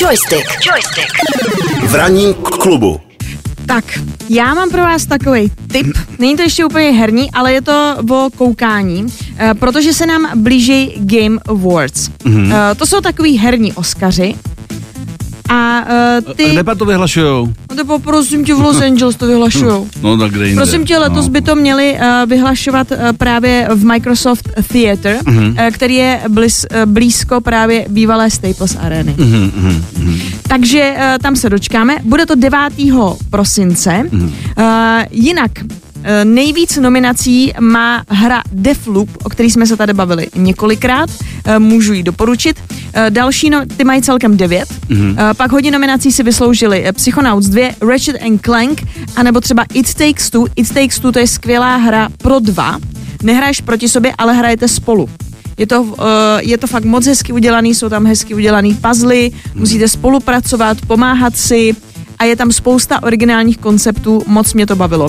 Joystick. Joystick. V ranním k- klubu. Tak, já mám pro vás takový tip. Není to ještě úplně herní, ale je to o koukání, eh, protože se nám blíží Game Awards. Mm-hmm. To jsou takový herní Oscaři. A uh, ty... A kde to vyhlašujou? No to poprosím tě v Los Angeles to vyhlašujou. No tak kde jinde. Prosím tě, letos no. by to měli uh, vyhlašovat uh, právě v Microsoft Theater, mm-hmm. uh, který je bliz, uh, blízko právě bývalé Staples Areny. Mhm, mhm. Takže uh, tam se dočkáme. Bude to 9. prosince. Mhm. Uh, jinak Nejvíc nominací má hra Deathloop, o který jsme se tady bavili několikrát. Můžu ji doporučit. Eh, Další, no, ty mají celkem devět. Mhm. Eh, Pak hodně nominací si vysloužili eh, Psychonauts 2, Ratchet and Clank, anebo třeba It Takes Two. It Takes Two to je skvělá hra pro dva. Nehraješ proti sobě, ale hrajete spolu. Je to, uh, je to fakt moc hezky udělaný, jsou tam hezky udělaný puzzly, musíte spolupracovat, pomáhat si a je tam spousta originálních konceptů, moc mě to bavilo.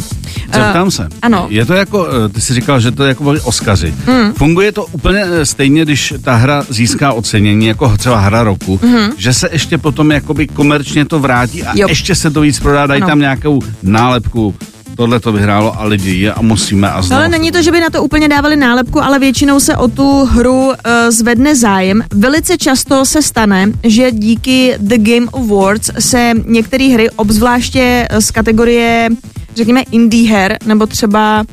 Zeptám Eh, se. Ano. Je to jako, eh, ty jsi říkal, že to je jako byli Oscaři. Mm. Funguje to úplně eh, stejně, když ta hra získá ocenění, jako třeba hra roku, mm. že se ještě potom jakoby komerčně to vrátí a Jo. ještě se to víc prodá, dají Ano. tam nějakou nálepku, tohle to vyhrálo a lidi je a musíme a No, znovu. ale není to, že by na to úplně dávali nálepku, ale většinou se o tu hru uh, zvedne zájem. Velice často se stane, že díky The Game Awards se některé hry, obzvláště eh, z kategorie, řekněme, indie her, nebo třeba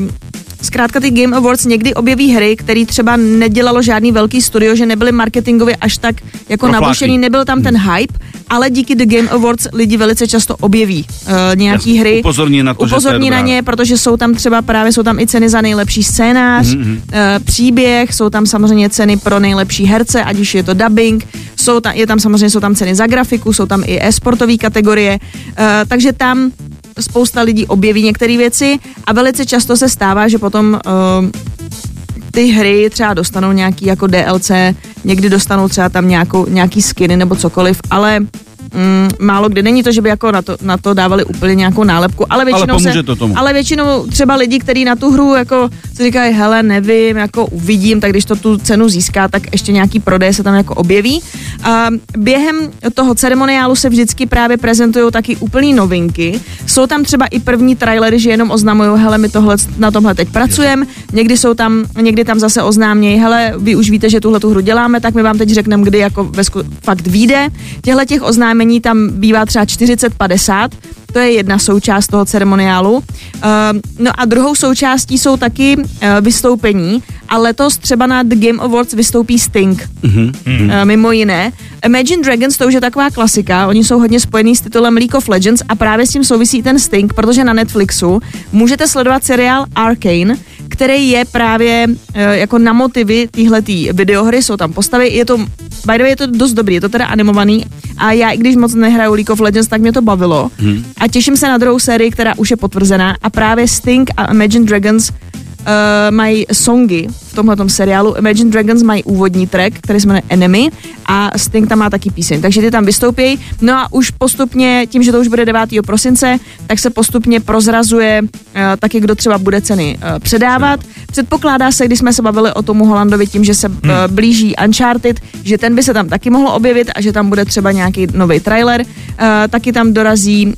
uh, Zkrátka ty Game Awards někdy objeví hry, které třeba nedělalo žádný velký studio, že nebyly marketingově až tak jako nabušený, nebyl tam ten hype, ale díky The Game Awards lidi velice často objeví uh, nějaký Jasně, hry. upozorní na to, že to upozorní na ně, protože jsou tam třeba právě jsou tam i ceny za nejlepší scénář, Mhm, mm-hmm. uh, příběh, jsou tam samozřejmě ceny pro nejlepší herce, ať už je to dubbing, jsou tam, je tam samozřejmě jsou tam ceny za grafiku, jsou tam i e-sportové kategorie, uh, takže tam spousta lidí objeví některé věci a velice často se stává, že potom uh, ty hry třeba dostanou nějaký jako DLC, někdy dostanou třeba tam nějakou, nějaký skiny nebo cokoliv, ale mm, málo kdy. Není to, že by jako na to, na to dávali úplně nějakou nálepku, ale většinou, pomůže se, to tomu. ale většinou třeba lidi, kteří na tu hru jako si říkají, hele, nevím, jako uvidím, tak když to tu cenu získá, tak ještě nějaký prodej se tam jako objeví. A během toho ceremoniálu se vždycky právě prezentují taky úplný novinky. Jsou tam třeba i první trailery, že jenom oznamují, hele, my tohle, na tomhle teď pracujeme. Někdy jsou tam, někdy tam zase oznámějí, hele, vy už víte, že tuhle tu hru děláme, tak my vám teď řekneme, kdy jako ve sku- fakt vyjde. Těchto těch oznámení tam bývá třeba 40-50, to je jedna součást toho ceremoniálu. Uh, no a druhou součástí jsou taky uh, vystoupení a letos třeba na The Game Awards vystoupí Sting. Mhm. Uh, mimo jiné. Imagine Dragons to už je taková klasika, oni jsou hodně spojený s titulem League of Legends a právě s tím souvisí ten Sting, protože na Netflixu můžete sledovat seriál Arcane, který je právě uh, jako na motivy téhletý videohry, jsou tam postavy, je to, by the way, je to dost dobrý, je to teda animovaný a já, i když moc nehraju League of Legends, tak mě to bavilo. Hmm. a těším se na druhou sérii, která už je potvrzená. A právě Sting a Imagine Dragons uh, mají songy tomhle seriálu. Imagine Dragons mají úvodní track, který se jmenuje Enemy a Sting tam má taky píseň. Takže ty tam vystoupí. No a už postupně, tím, že to už bude 9. prosince, tak se postupně prozrazuje uh, taky, kdo třeba bude ceny uh, předávat. Předpokládá se, když jsme se bavili o tomu Holandovi tím, že se uh, blíží Uncharted, že ten by se tam taky mohl objevit a že tam bude třeba nějaký nový trailer. Uh, taky tam dorazí uh,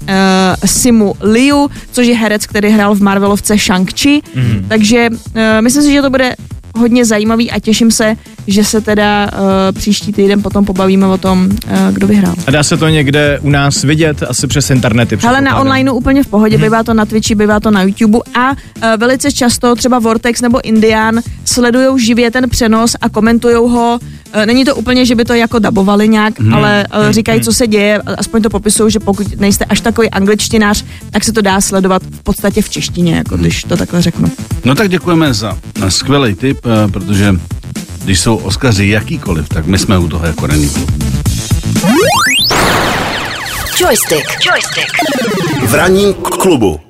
Simu Liu, což je herec, který hrál v Marvelovce Shang-Chi. Mm. Takže uh, myslím si, že to bude hodně zajímavý a těším se, že se teda uh, příští týden potom pobavíme o tom, uh, kdo vyhrál. A dá se to někde u nás vidět, asi přes internety. Ale na onlineu úplně v pohodě, bývá to na Twitchi, bývá to na YouTube a uh, velice často třeba Vortex nebo Indian sledují živě ten přenos a komentují ho. Uh, není to úplně, že by to jako dabovali nějak, hmm. ale uh, říkají, co se děje, aspoň to popisují, že pokud nejste až takový angličtinář, tak se to dá sledovat v podstatě v češtině, jako když to takhle řeknu. No tak děkujeme za skvělý tip, protože když jsou Oscaři jakýkoliv, tak my jsme u toho jako klub. Joystick. Joystick. V ranním k- klubu.